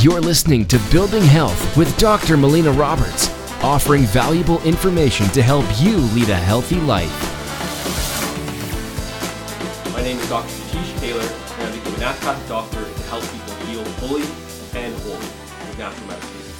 You're listening to Building Health with Dr. Melina Roberts, offering valuable information to help you lead a healthy life. My name is Dr. Satish Taylor, and I became a naturopathic doctor to help people heal fully and wholly with natural medicine.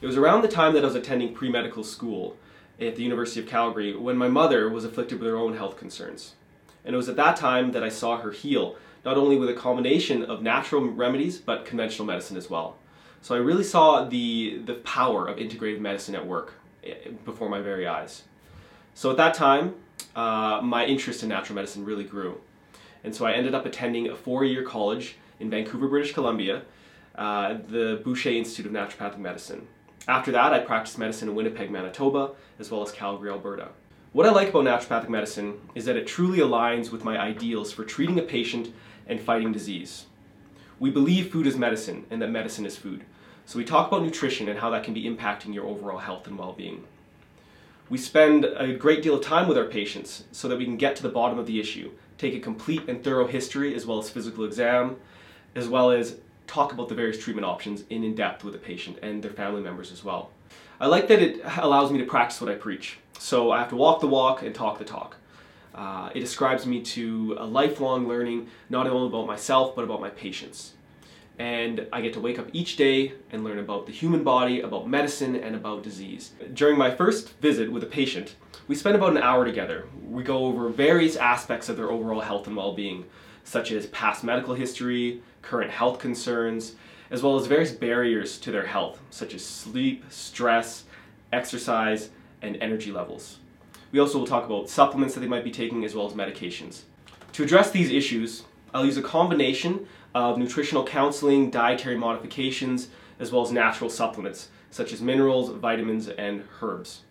It was around the time that I was attending pre-medical school at the University of Calgary when my mother was afflicted with her own health concerns. And it was at that time that I saw her heal not only with a combination of natural remedies, but conventional medicine as well. So I really saw the, the power of integrative medicine at work eh, before my very eyes. So at that time, uh, my interest in natural medicine really grew. And so I ended up attending a four-year college in Vancouver, British Columbia, uh, the Boucher Institute of Naturopathic Medicine. After that, I practiced medicine in Winnipeg, Manitoba, as well as Calgary, Alberta. What I like about naturopathic medicine is that it truly aligns with my ideals for treating a patient and fighting disease. We believe food is medicine and that medicine is food. So we talk about nutrition and how that can be impacting your overall health and well-being. We spend a great deal of time with our patients so that we can get to the bottom of the issue, take a complete and thorough history as well as physical exam, as well as talk about the various treatment options in depth with the patient and their family members as well. I like that it allows me to practice what I preach. So I have to walk the walk and talk the talk. Uh, it describes me to a lifelong learning, not only about myself, but about my patients. And I get to wake up each day and learn about the human body, about medicine, and about disease. During my first visit with a patient, we spend about an hour together. We go over various aspects of their overall health and well-being, such as past medical history, current health concerns, as well as various barriers to their health, such as sleep, stress, exercise, and energy levels. We also will talk about supplements that they might be taking as well as medications. To address these issues, I'll use a combination of nutritional counseling, dietary modifications, as well as natural supplements, such as minerals, vitamins, and herbs.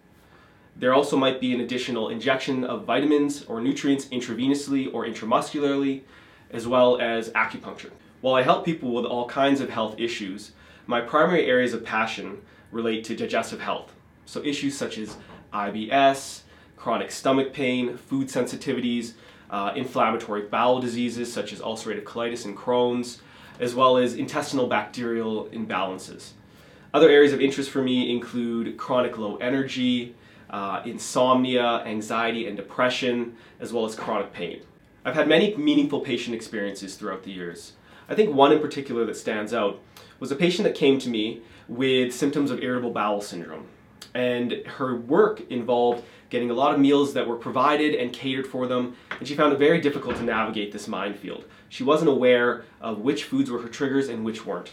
There also might be an additional injection of vitamins or nutrients intravenously or intramuscularly, as well as acupuncture. While I help people with all kinds of health issues, my primary areas of passion relate to digestive health. So issues such as IBS, chronic stomach pain, food sensitivities, uh, inflammatory bowel diseases such as ulcerative colitis and Crohn's, as well as intestinal bacterial imbalances. Other areas of interest for me include chronic low energy, uh, insomnia, anxiety and depression, as well as chronic pain. I've had many meaningful patient experiences throughout the years. I think one in particular that stands out was a patient that came to me with symptoms of irritable bowel syndrome. And her work involved getting a lot of meals that were provided and catered for them, and she found it very difficult to navigate this minefield. She wasn't aware of which foods were her triggers and which weren't.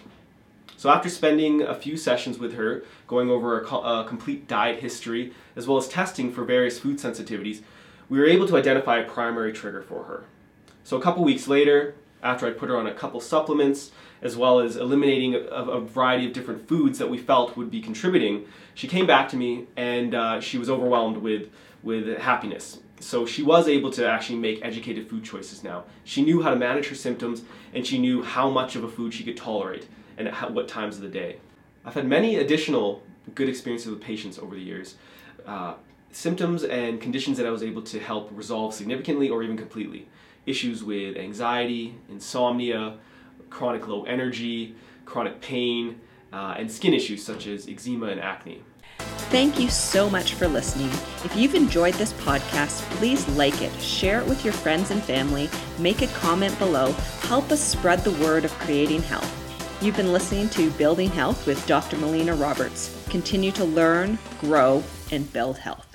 So after spending a few sessions with her, going over a, co a, complete diet history, as well as testing for various food sensitivities, we were able to identify a primary trigger for her. So a couple weeks later, after I put her on a couple supplements, as well as eliminating a, a, variety of different foods that we felt would be contributing, she came back to me and uh, she was overwhelmed with, with happiness. So she was able to actually make educated food choices now. She knew how to manage her symptoms and she knew how much of a food she could tolerate and at what times of the day. I've had many additional good experiences with patients over the years. Uh, symptoms and conditions that I was able to help resolve significantly or even completely issues with anxiety, insomnia, chronic low energy, chronic pain, uh, and skin issues such as eczema and acne. Thank you so much for listening. If you've enjoyed this podcast, please like it, share it with your friends and family, make a comment below, help us spread the word of creating health. You've been listening to Building Health with Dr. Melina Roberts. Continue to learn, grow, and build health.